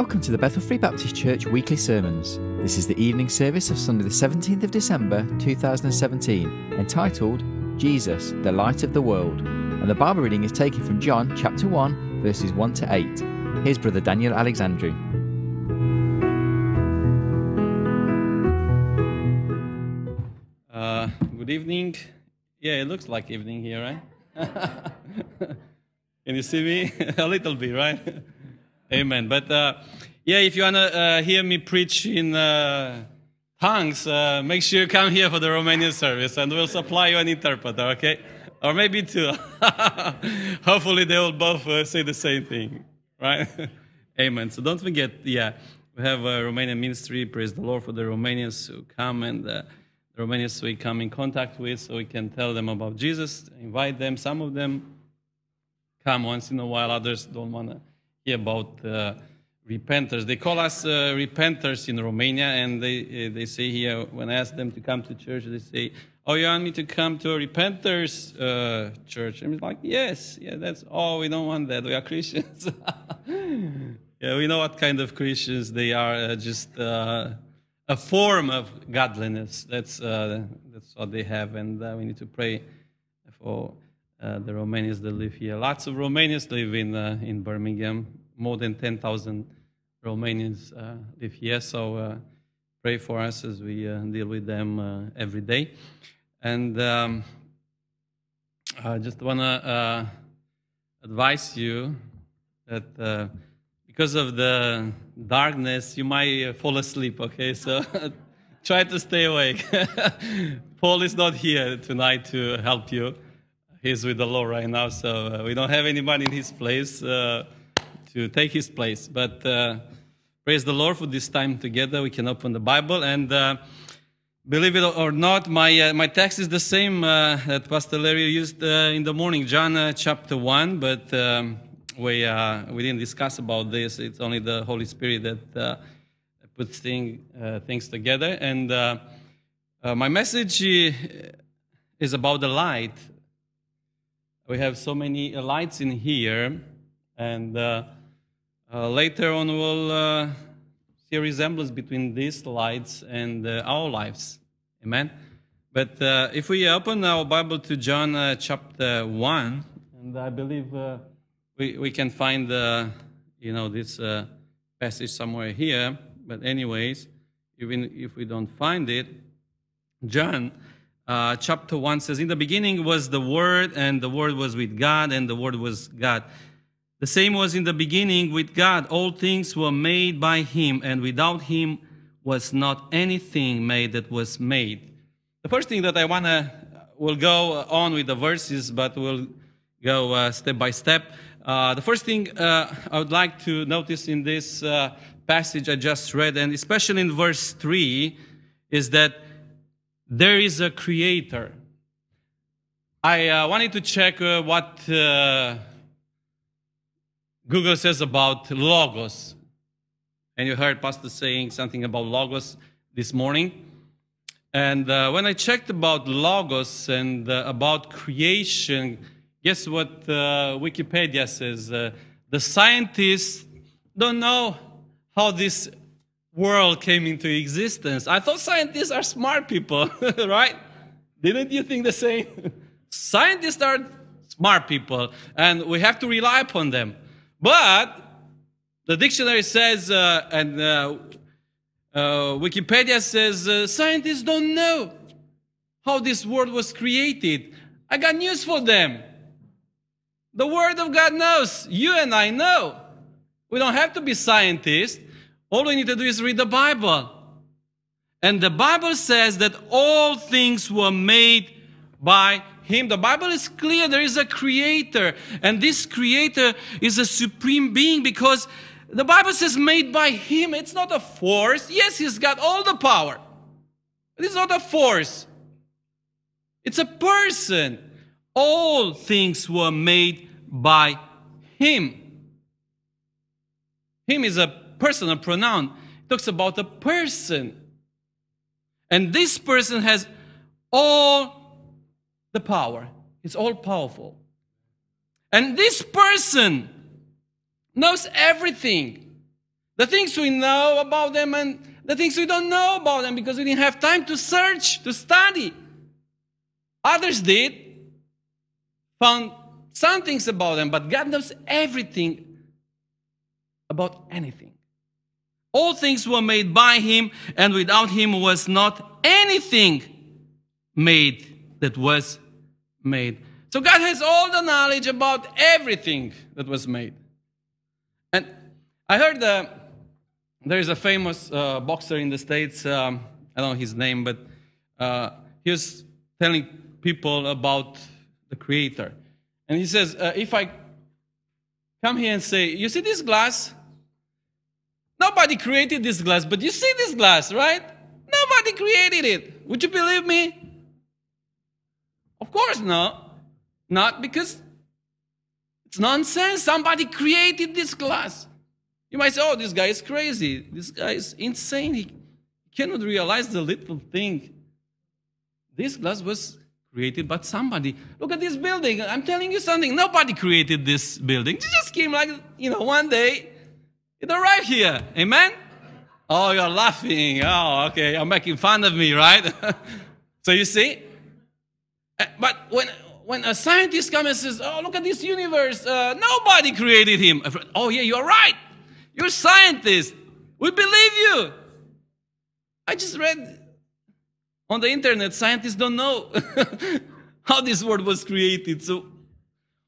Welcome to the Bethel Free Baptist Church weekly sermons. This is the evening service of Sunday, the 17th of December 2017, entitled Jesus, the Light of the World. And the Bible reading is taken from John chapter 1, verses 1 to 8. Here's Brother Daniel Alexandru. Uh, good evening. Yeah, it looks like evening here, right? Can you see me? a little bit, right? Amen. But uh, yeah, if you want to uh, hear me preach in uh, tongues, uh, make sure you come here for the Romanian service and we'll supply you an interpreter, okay? Or maybe two. Hopefully, they will both uh, say the same thing, right? Amen. So don't forget, yeah, we have a Romanian ministry. Praise the Lord for the Romanians who come and uh, the Romanians we come in contact with so we can tell them about Jesus, invite them. Some of them come once in a while, others don't want to about uh, repenters. They call us uh, repenters in Romania, and they, uh, they say here, when I ask them to come to church, they say, Oh, you want me to come to a repenters uh, church? I'm like, Yes, yeah, that's all. We don't want that. We are Christians. yeah, we know what kind of Christians they are, uh, just uh, a form of godliness. That's, that's what they have, and we need to pray for. Uh, the Romanians that live here. Lots of Romanians live in, uh, in Birmingham. More than 10,000 Romanians uh, live here. So pray for us as we deal with them every day. And um, I just want to advise you that because of the darkness, you might fall asleep, okay? So try to stay awake. Paul is not here tonight to help you he's with the Lord right now, so uh, we don't have anybody in his place uh, to take his place. But uh, praise the Lord for this time together. We can open the Bible and. Uh, believe it or not, my, uh, my text is the same uh, that Pastor Larry used in the morning, John chapter 1, but um, we, we didn't discuss about this. It's only the Holy Spirit that puts thing, things together. And my message is about the light we have so many lights in here, and uh, uh, later on we'll uh, see a resemblance between these lights and uh, our lives. Amen. But uh, if we open our Bible to John uh, chapter one, and I believe we we can find you know this passage somewhere here. But anyways, even if we don't find it, John uh, chapter 1 says, In the beginning was the Word, and the Word was with God, and the Word was God. The same was in the beginning with God. All things were made by Him, and without Him was not anything made that was made. The first thing that I want to, we'll go on with the verses, but we'll go uh, step by step. Uh, the first thing uh, I would like to notice in this uh, passage I just read, and especially in verse 3, is that there is a creator. I uh, wanted to check uh, what uh, Google says about logos. And you heard Pastor saying something about logos this morning. And uh, when I checked about logos and uh, about creation, guess what uh, Wikipedia says? the scientists don't know how this world came into existence. I thought scientists are smart people, right? Didn't you think the same? scientists are smart people, and we have to rely upon them. But the dictionary says, uh, and uh, uh, Wikipedia says, uh, scientists don't know how this world was created. I got news for them. The Word of God knows. You and I know. We don't have to be scientists. All we need to do is read the Bible. And the Bible says that all things were made by Him. The Bible is clear there is a creator, and this creator is a supreme being because the Bible says made by Him. It's not a force. Yes, He's got all the power, it's not a force, it's a person. All things were made by Him. Him is a personal pronoun. It talks about a person. And this person has all the power. It's all powerful. And this person knows everything. The things we know about them and the things we don't know about them because we didn't have time to search, to study. Others did, found some things about them, but God knows everything about anything. All things were made by Him, and without Him was not anything made that was made. So God has all the knowledge about everything that was made. And I heard uh, there is a famous uh, boxer in the States, um, I don't know his name, but uh, he was telling people about the Creator. And he says, uh, if I come here and say, You see this glass? Nobody created this glass, but you see this glass, right? Nobody created it. Would you believe me? Of course not. Not because it's nonsense. Somebody created this glass. You might say, oh, this guy is crazy. This guy is insane. He cannot realize the little thing. This glass was created by somebody. Look at this building. I'm telling you something. Nobody created this building. It just came like, you know, one day. It arrived here. Amen? Oh, you're laughing. Oh, okay. You're making fun of me, right? so you see? Uh, but when, when a scientist comes and says, oh, look at this universe, uh, nobody created him. Oh, yeah, you're right. You're a scientist. We believe you. I just read on the internet, scientists don't know how this world was created. So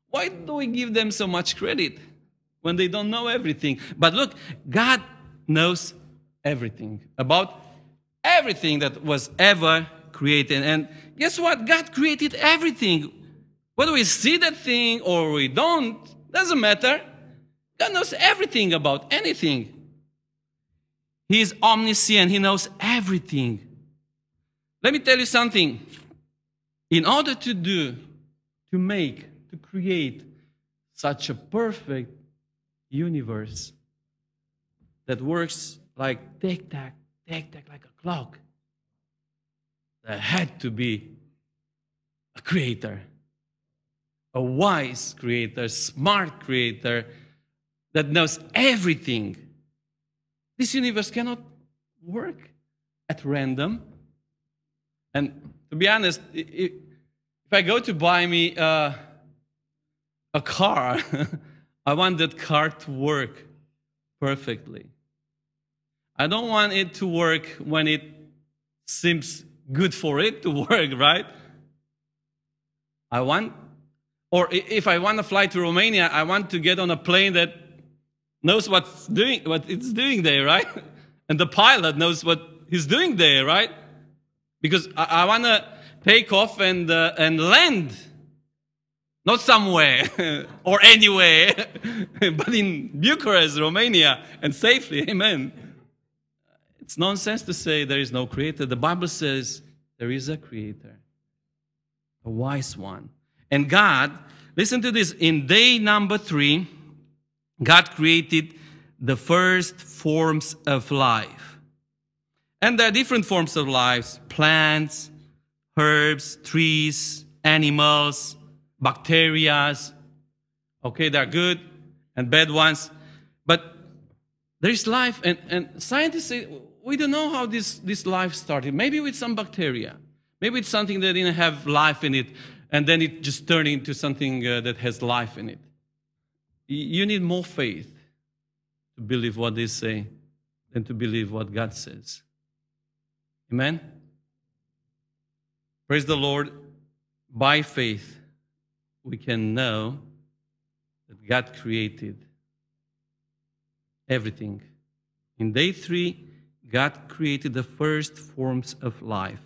why do we give them so much credit when they don't know everything? But look, God knows everything about everything that was ever created. And guess what? God created everything. Whether we see that thing or we don't, doesn't matter. God knows everything about anything. He is omniscient, He knows everything. Let me tell you something. In order to do, to make, to create such a perfect universe that works like tick tack, tick tack, like a clock, there had to be a creator, a wise creator, smart creator that knows everything. This universe cannot work at random. And to be honest, if I go to buy me uh, a car, I want that car to work perfectly. I don't want it to work when it seems good for it to work, right? I want, or if I want to fly to Romania, I want to get on a plane that knows what's doing, what it's doing there, right? And the pilot knows what he's doing there, right? Because I, I want to take off and, uh, and land. Not somewhere or anywhere, but in Bucharest, Romania, and safely. Amen. It's nonsense to say there is no creator. The Bible says there is a creator, a wise one. And God, listen to this, in day number three, God created the first forms of life. And there are different forms of life plants, herbs, trees, animals, bacteria. Okay, they're good and bad ones. But there is life, and, and scientists say we don't know how this, this life started. Maybe with some bacteria. Maybe it's something that didn't have life in it, and then it just turned into something uh, that has life in it. You need more faith to believe what they say than to believe what God says. Amen? Praise the Lord. By faith, we can know that God created everything. In day three, God created the first forms of life.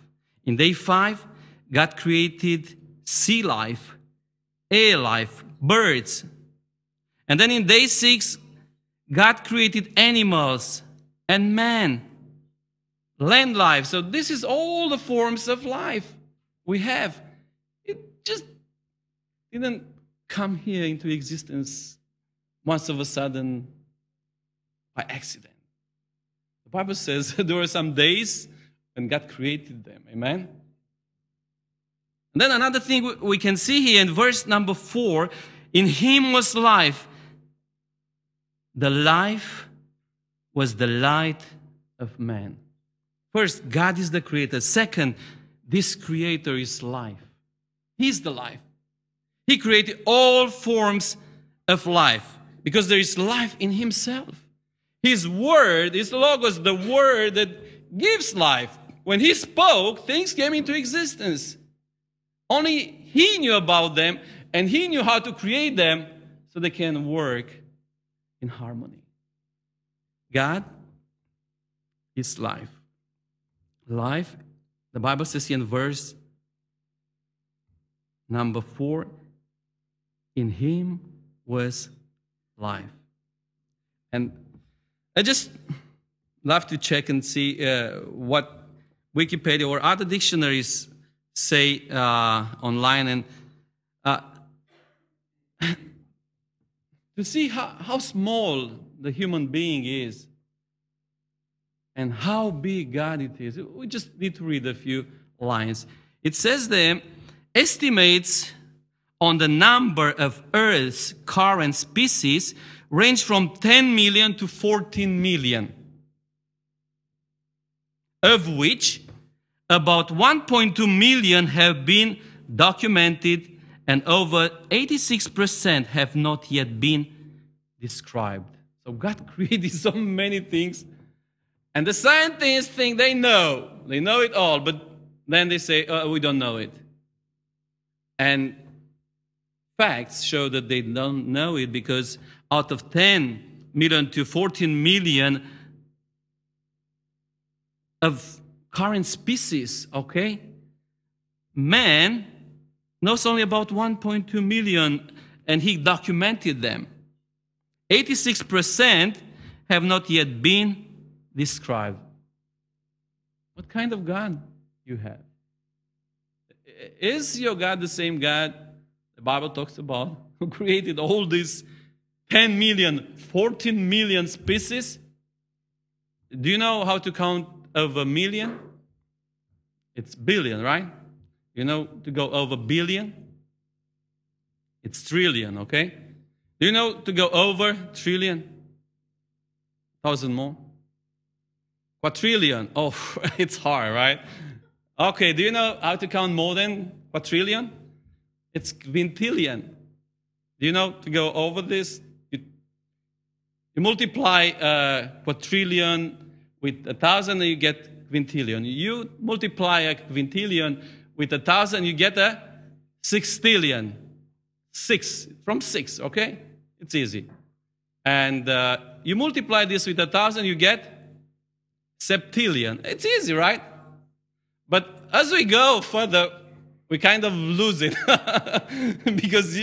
In day five, God created sea life, air life, birds, and then in day six, God created animals and man, land life. So this is all the forms of life we have. It just didn't come here into existence once of a sudden by accident. The Bible says there were some days when God created them. Amen? And then another thing we can see here in verse number four in Him was life the life was the light of man. First, God is the creator. Second, this creator is life. He's the life. He created all forms of life because there is life in himself. His word, his logos, the word that gives life. When he spoke, things came into existence. Only he knew about them and he knew how to create them so they can work in harmony. God is life. Life, the Bible says in verse number four, in him was life. And I just love to check and see uh, what Wikipedia or other dictionaries say uh, online and uh, to see how, how small the human being is and how big God it is. We just need to read a few lines. It says there, estimates on the number of Earth's current species range from 10 million to 14 million, of which about 1.2 million have been documented and over 86% have not yet been described. So God created so many things, and the scientists think they know, they know it all, but then they say, oh, we don't know it. And facts show that they don't know it because out of 10 million to 14 million of current species, okay, man knows only about 1.2 million and he documented them. 86% have not yet been described. What kind of God you have? Is your God the same God the Bible talks about who created all these 10 million, 14 million species? Do you know how to count over a million? It's billion, right? You know to go over billion? It's trillion, okay? Do you know to go over trillion? Thousand more? Quadrillion. Oh, it's hard, right? Okay, do you know how to count more than quadrillion? It's quintillion. Do you know to go over this? You, multiply uh, quadrillion with a thousand and you get quintillion. You multiply a quintillion with a thousand, you get a sextillion. Six, from six, okay? It's easy. And uh, you multiply this with a thousand, you get septillion. It's easy, right? But as we go further, we kind of lose it. because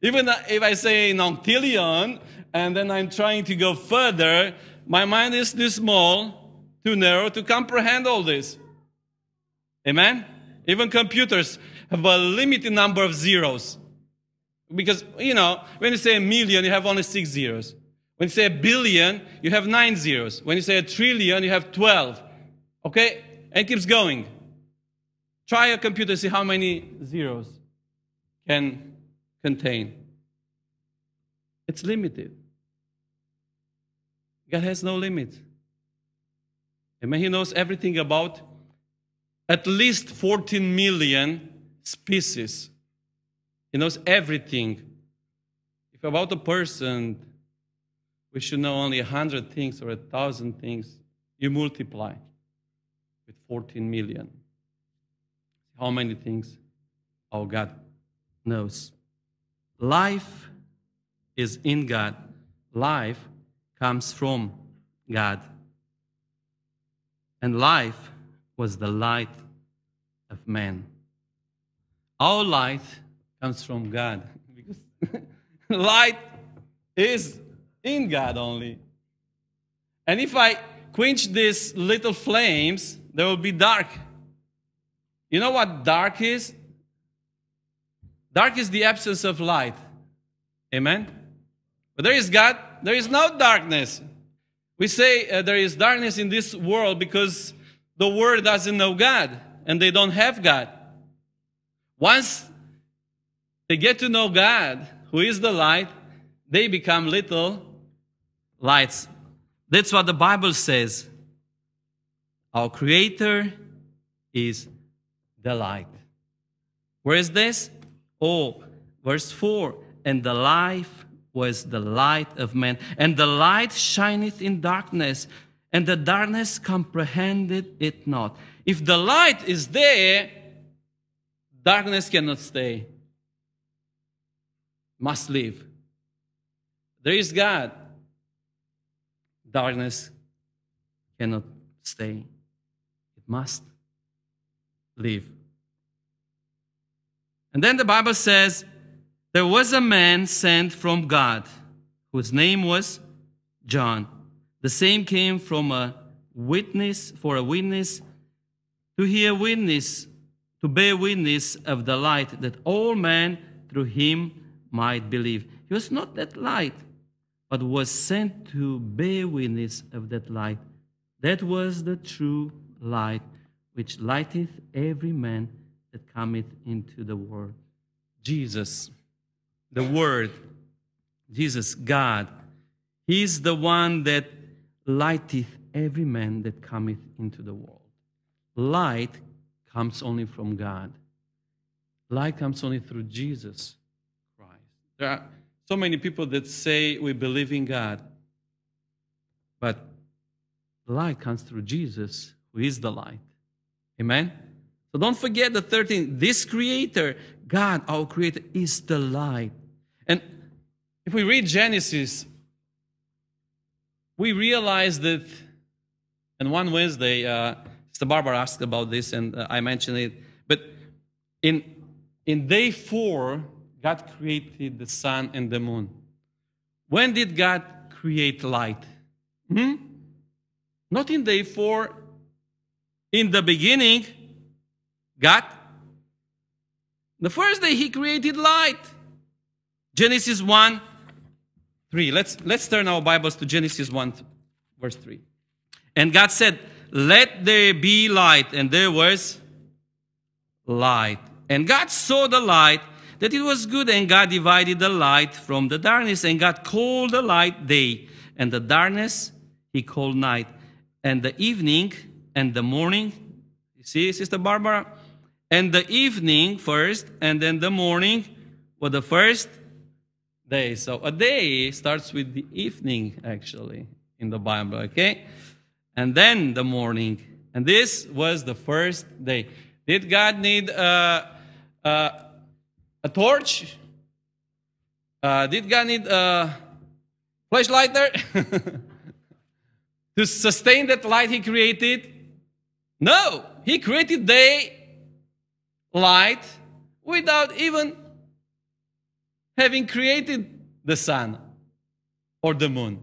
even if I say noctillion, and then I'm trying to go further, my mind is too small, too narrow to comprehend all this. Amen? Even computers have a limited number of zeros. Because, you know, when you say a million, you have only six zeros. When you say a billion, you have nine zeros. When you say a trillion, you have 12. Okay? And it keeps going. Try a computer, see how many zeros can contain. It's limited. God has no limit. Amen. He knows everything about at least 14 million species. He knows everything. If about a person, we should know only 100 things or 1,000 things. You multiply with 14 million. How many things our God knows? Life is in God, life comes from God. And life was the light of man. Our light comes from God because light is in God only. And if I quench these little flames, there will be dark. You know what dark is? Dark is the absence of light. Amen? But there is God, there is no darkness. We say uh, there is darkness in this world because the world doesn't know God and they don't have God. Once they get to know God, who is the light, they become little lights. That's what the Bible says. Our Creator is the light. Where is this? Oh, verse 4 And the life was the light of men, and the light shineth in darkness, and the darkness comprehended it not. If the light is there, darkness cannot stay, must leave. There is God, darkness cannot stay, it must leave. And then the Bible says, there was a man sent from God whose name was John. The same came from a witness, for a witness, to hear witness, to bear witness of the light, that all men through him might believe. He was not that light, but was sent to bear witness of that light. That was the true light, which lighteth every man that cometh into the world. Jesus the Word, Jesus, God, He's the one that lighteth every man that cometh into the world. Light comes only from God. Light comes only through Jesus Christ. There are so many people that say we believe in God, but light comes through Jesus, who is the light. Amen? So don't forget the 13. This creator, God, our creator, is the light. If we read Genesis, we realize that, and one Wednesday, uh, Sister Barbara asked about this, and uh, I mentioned it. But in, in day four, God created the sun and the moon. When did God create light? Hmm? Not in day four. In the beginning, God, the first day He created light. Genesis 1, 3. Let's, let's turn our Bibles to Genesis 1, verse 3. And God said, Let there be light. And there was light. And God saw the light, that it was good. And God divided the light from the darkness. And God called the light day. And the darkness he called night. And the evening and the morning, you see, Sister Barbara? And the evening first, and then the morning were the first day. So a day starts with the evening, actually, in the Bible, okay? And then the morning. And this was the first day. Did God need uh, uh, a torch? Uh, did God need a flashlight to sustain that light He created? No, He created day, light, without even having created the sun or the moon.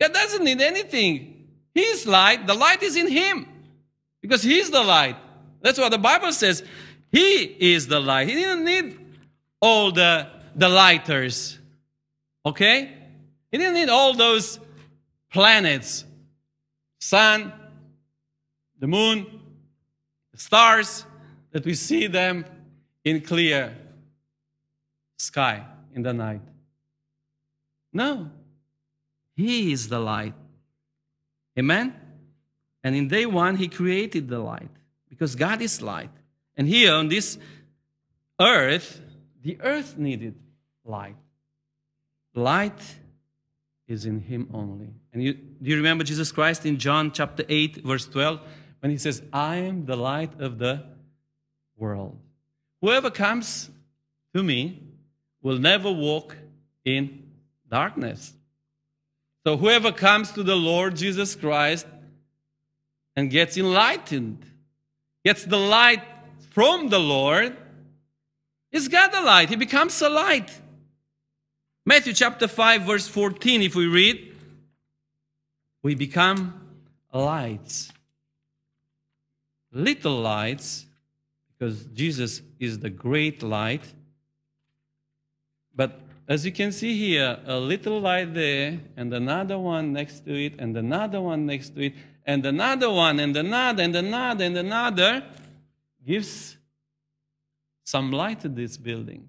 God doesn't need anything. He's light. The light is in Him because He's the light. That's what the Bible says. He is the light. He didn't need all the, the lighters. Okay? He didn't need all those planets, sun, the moon, the stars, that we see them in clear sky in the night. No, He is the light. Amen? And in day one, He created the light because God is light. And here on this earth, the earth needed light. Light is in Him only. And you, do you remember Jesus Christ in John chapter 8, verse 12, when He says, I am the light of the world. Whoever comes to me will never walk in darkness. So whoever comes to the Lord Jesus Christ and gets enlightened, gets the light from the Lord, is got the light. He becomes a light. Matthew chapter 5, verse 14, if we read, we become lights. Little lights, because Jesus is the great light but as you can see here, a little light there, and another one next to it, and another one next to it, and another one, and another, and another, and another gives some light to this building.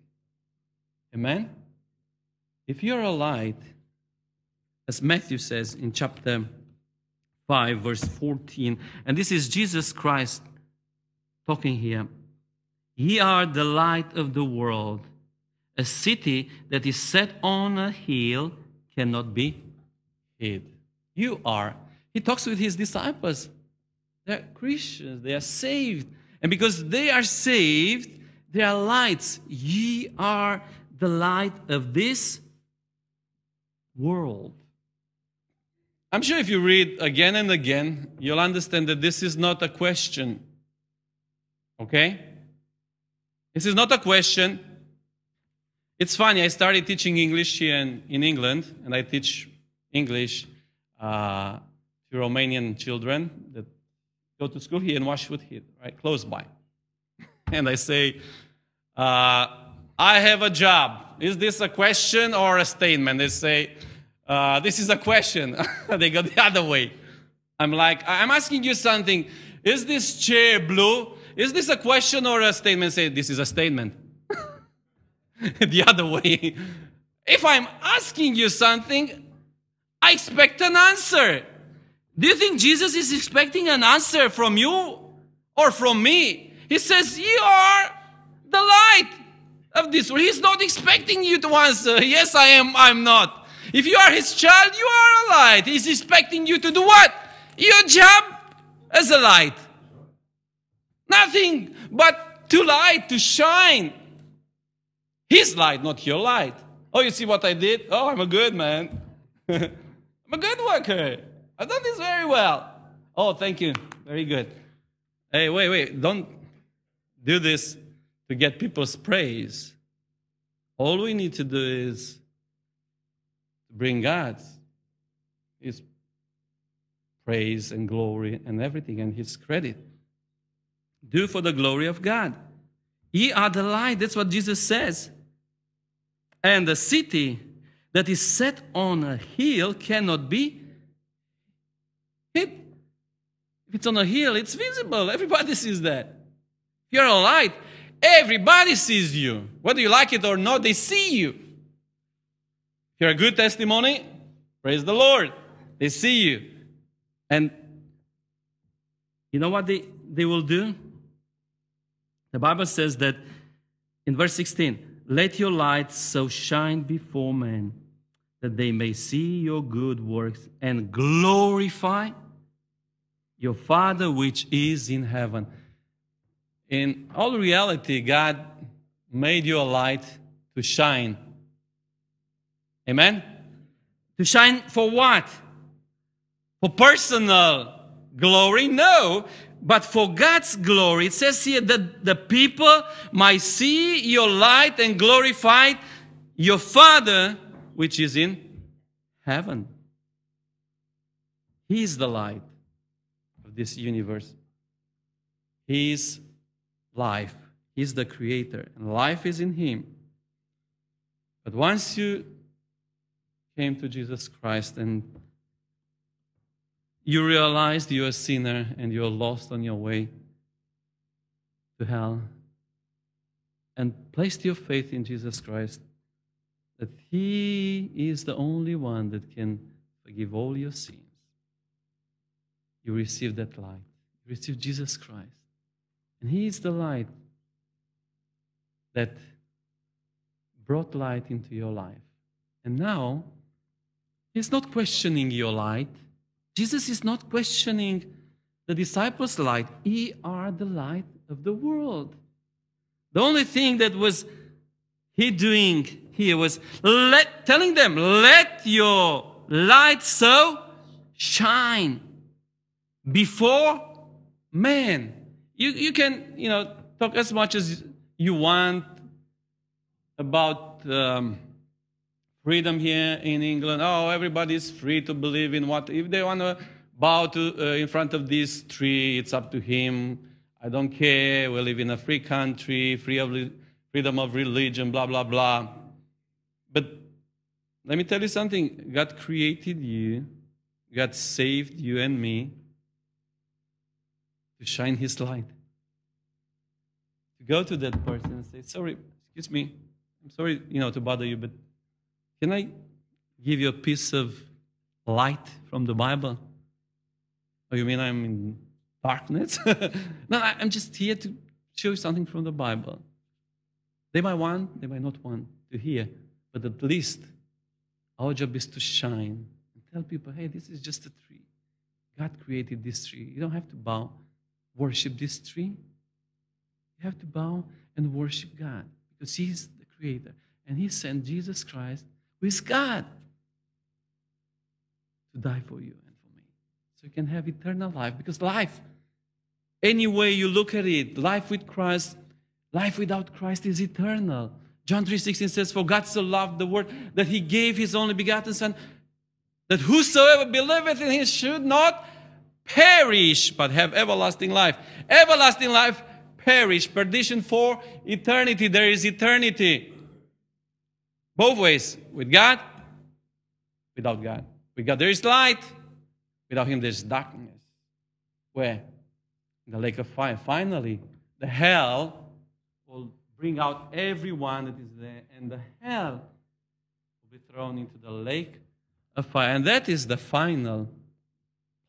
Amen? If you're a light, as Matthew says in chapter 5, verse 14. And this is Jesus Christ talking here. Ye are the light of the world. A city that is set on a hill cannot be hid. You are. He talks with his disciples. They're Christians, they are saved. And because they are saved, they are lights. Ye are the light of this world. I'm sure if you read again and again, you'll understand that this is not a question. Okay? This is not a question. It's funny, I started teaching English here in, in England, and I teach English uh, to Romanian children that go to school here in Washwood Heath, right, close by. and I say, uh, I have a job. Is this a question or a statement? They say, uh, This is a question. they go the other way. I'm like, I'm asking you something. Is this chair blue? Is this a question or a statement? Say, This is a statement. the other way. If I'm asking you something, I expect an answer. Do you think Jesus is expecting an answer from you or from me? He says, You are the light of this world. He's not expecting you to answer, Yes, I am, I'm not. If you are his child, you are a light. He's expecting you to do what? Your job as a light. Nothing but to light, to shine. His light, not your light. Oh, you see what I did? Oh, I'm a good man. I'm a good worker. I've done this very well. Oh, thank you. Very good. Hey, wait, wait. Don't do this to get people's praise. All we need to do is bring God's His praise and glory and everything and His credit. Do for the glory of God. Ye are the light. That's what Jesus says. And the city that is set on a hill cannot be hid. If it's on a hill, it's visible. Everybody sees that. If you're a light, everybody sees you. Whether you like it or not, they see you. If you're a good testimony, praise the Lord. They see you. And you know what they, they will do? The Bible says that in verse 16, let your light so shine before men that they may see your good works and glorify your Father which is in heaven. In all reality, God made you a light to shine. Amen? To shine for what? For personal glory? No, but for God's glory. It says here that the people might see your light and glorify your Father which is in heaven. He is the light of this universe. He is life. He's the creator, and life is in Him. But once you came to Jesus Christ and you realized you're a sinner and you're lost on your way to hell, and placed your faith in Jesus Christ, that He is the only one that can forgive all your sins, you receive that light. You receive Jesus Christ. And He is the light that brought light into your life. And now, He's not questioning your light. Jesus is not questioning the disciples' light. Ye are the light of the world. The only thing that was he doing here was let, telling them, let your light so shine before man. You, you can, you know, talk as much as you want about um, freedom here in England. Oh, everybody's free to believe in what, if they want to bow to, uh, in front of this tree, it's up to him. I don't care. We live in a free country, free of freedom of religion, blah, blah, blah. But let me tell you something God created you, God saved you and me to shine His light. To go to that person and say, Sorry, excuse me, I'm sorry, you know, to bother you, but can I give you a piece of light from the Bible? Oh, you mean I'm in darkness? no, I'm just here to show you something from the Bible. They might want, they might not want to hear, but at least our job is to shine and tell people, hey, this is just a tree. God created this tree. You don't have to bow, worship this tree. You have to bow and worship God because He's the creator. And He sent Jesus Christ, is God, to die for you and for me. So you can have eternal life because life, any way you look at it, life with Christ, life without Christ is eternal. John 3:16 says, For God so loved the world that he gave his only begotten Son, that whosoever believeth in him should not perish, but have everlasting life. Everlasting life perish, perdition for eternity. There is eternity. Both ways, with God, without God. With God there is light, without him there's darkness. Where? In the lake of fire. Finally, the hell will bring out everyone that is there, and the hell will be thrown into the lake of fire. And that is the final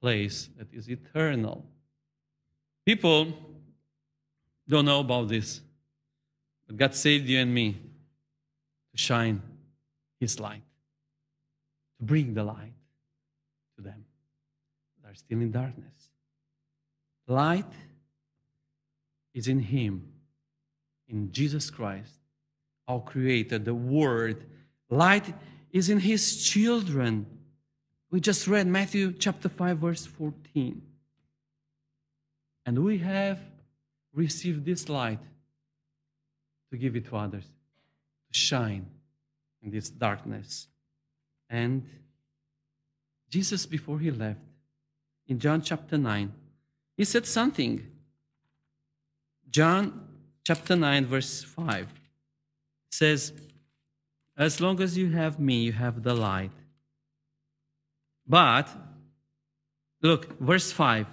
place that is eternal. People don't know about this, but God saved you and me to shine His light, to bring the light to them that are still in darkness. Light is in Him, in Jesus Christ, our Creator, the Word. Light is in His children. We just read Matthew chapter 5, verse 14. And we have received this light to give it to others, shine in this darkness. And Jesus, before he left, in John chapter 9, he said something. John chapter 9, verse 5 says, As long as you have me, you have the light. But, look, verse 5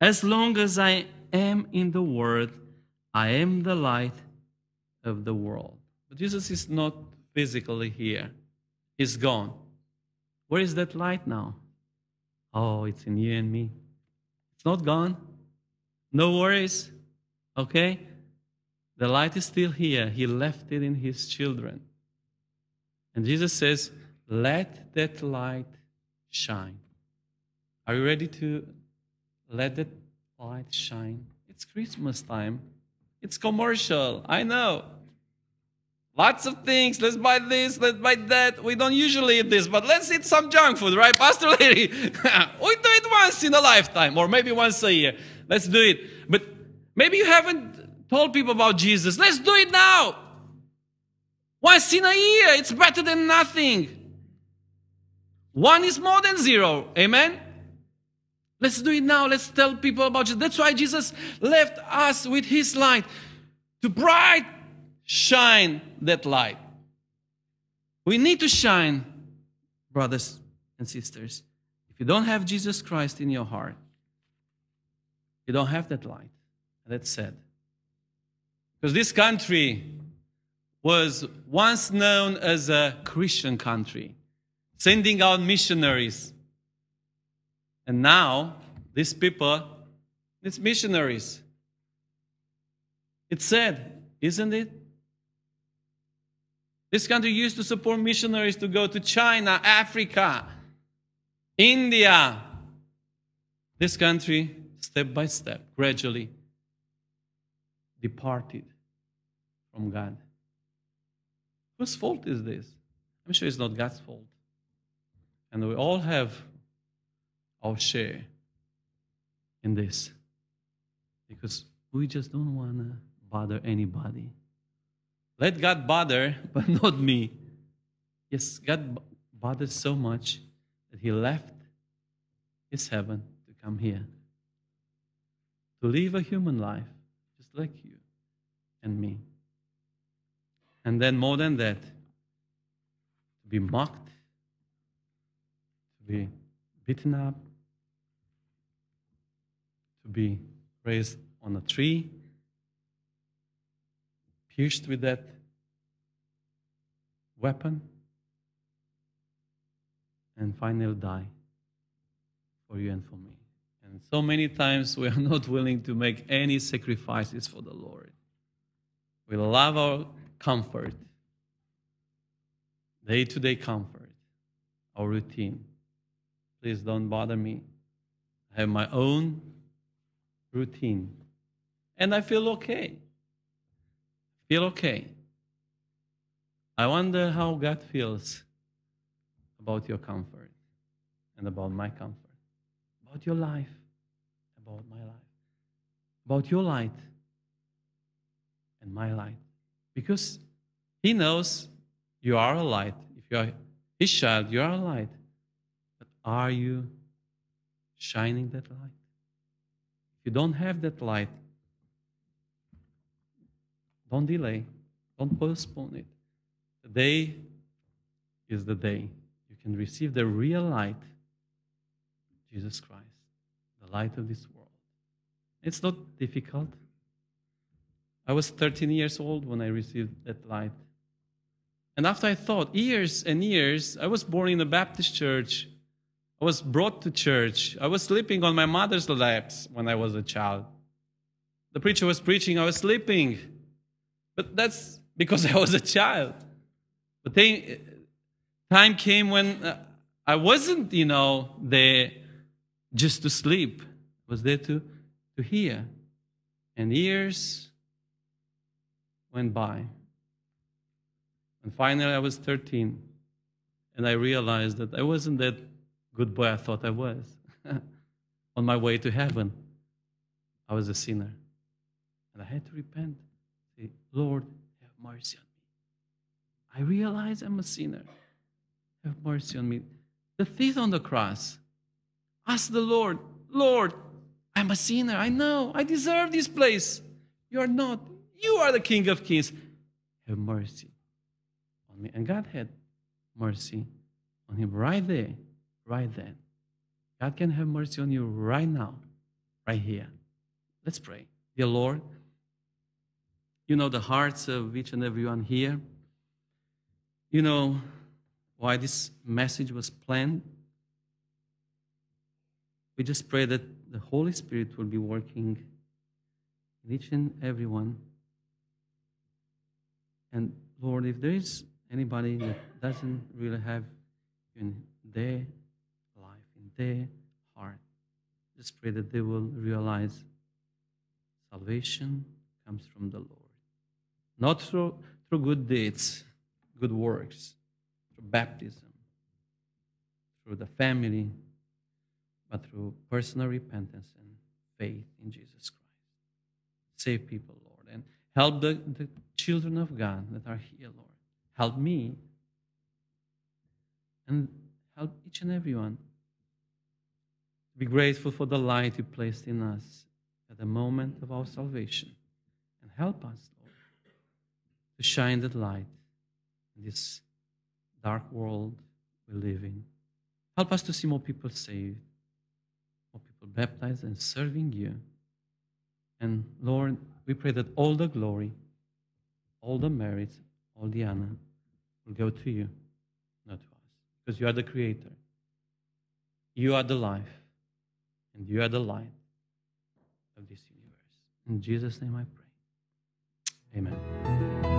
As long as I am in the world, I am the light of the world. But Jesus is not physically here, He's gone. Where is that light now? Oh, it's in you and me. It's not gone. No worries. Okay? The light is still here. He left it in His children. And Jesus says, Let that light shine. Are you ready to let that light shine? It's Christmas time. It's commercial. I know. Lots of things. Let's buy this, let's buy that. We don't usually eat this, but let's eat some junk food, right, Pastor Larry? we do it once in a lifetime, or maybe once a year. Let's do it. But maybe you haven't told people about Jesus. Let's do it now. Once in a year, it's better than nothing. One is more than zero. Amen? Let's do it now. Let's tell people about Jesus. That's why Jesus left us with his light to bright shine that light. We need to shine, brothers and sisters. If you don't have Jesus Christ in your heart, you don't have that light. And that's sad. Because this country was once known as a Christian country, sending out missionaries. And now, these people, it's missionaries. It's sad, isn't it? This country used to support missionaries to go to China, Africa, India. This country, step by step, gradually departed from God. Whose fault is this? I'm sure it's not God's fault. And we all have our share in this because we just don't want to bother anybody. Let God bother, but not me. Yes, God bothered so much that He left His heaven to come here to live a human life just like you and me. And then, more than that, to be mocked, to be beaten up, to be raised on a tree, pierced with that weapon, and finally die for you and for me. And so many times we are not willing to make any sacrifices for the Lord. We love our comfort, day to day comfort, our routine. Please don't bother me. I have my own routine. And I feel okay. Feel okay. I wonder how God feels about your comfort and about my comfort, about your life, about my life, about your light and my light. Because He knows you are a light. If you are His child, you are a light. But are you shining that light? If you don't have that light, don't delay, don't postpone it. The day is the day you can receive the real light, Jesus Christ, the light of this world. It's not difficult. I was 13 years old when I received that light. And after I thought, years and years, I was born in a Baptist church. I was brought to church. I was sleeping on my mother's laps when I was a child. The preacher was preaching, I was sleeping. But that's because I was a child. But then, time came when uh, I wasn't, you know, there just to sleep. I was there to, to hear. And years went by. And finally, I was 13. And I realized that I wasn't that good boy I thought I was. On my way to heaven, I was a sinner. And I had to repent. Say, Lord, have mercy on me. I realize I'm a sinner. Have mercy on me. The thief on the cross asked the Lord, Lord, I'm a sinner. I know. I deserve this place. You are not. You are the King of Kings. Have mercy on me. And God had mercy on him right there, right then. God can have mercy on you right now, right here. Let's pray. Dear Lord, you know the hearts of each and everyone here. You know why this message was planned. We just pray that the Holy Spirit will be working in each and every one. And Lord, if there is anybody that doesn't really have in their life, in their heart, just pray that they will realize salvation comes from the Lord. Not through, through good deeds, good works, through baptism, through the family, but through personal repentance and faith in Jesus Christ. Save people, Lord, and help the, the children of God that are here, Lord. Help me and help each and everyone. Be grateful for the light you placed in us at the moment of our salvation. And help us, to shine that light in this dark world we live in. Help us to see more people saved, more people baptized and serving you. And Lord, we pray that all the glory, all the merits, all the honor will go to you, not to us. Because you are the creator. You are the life. And you are the light of this universe. In Jesus' name I pray. Amen.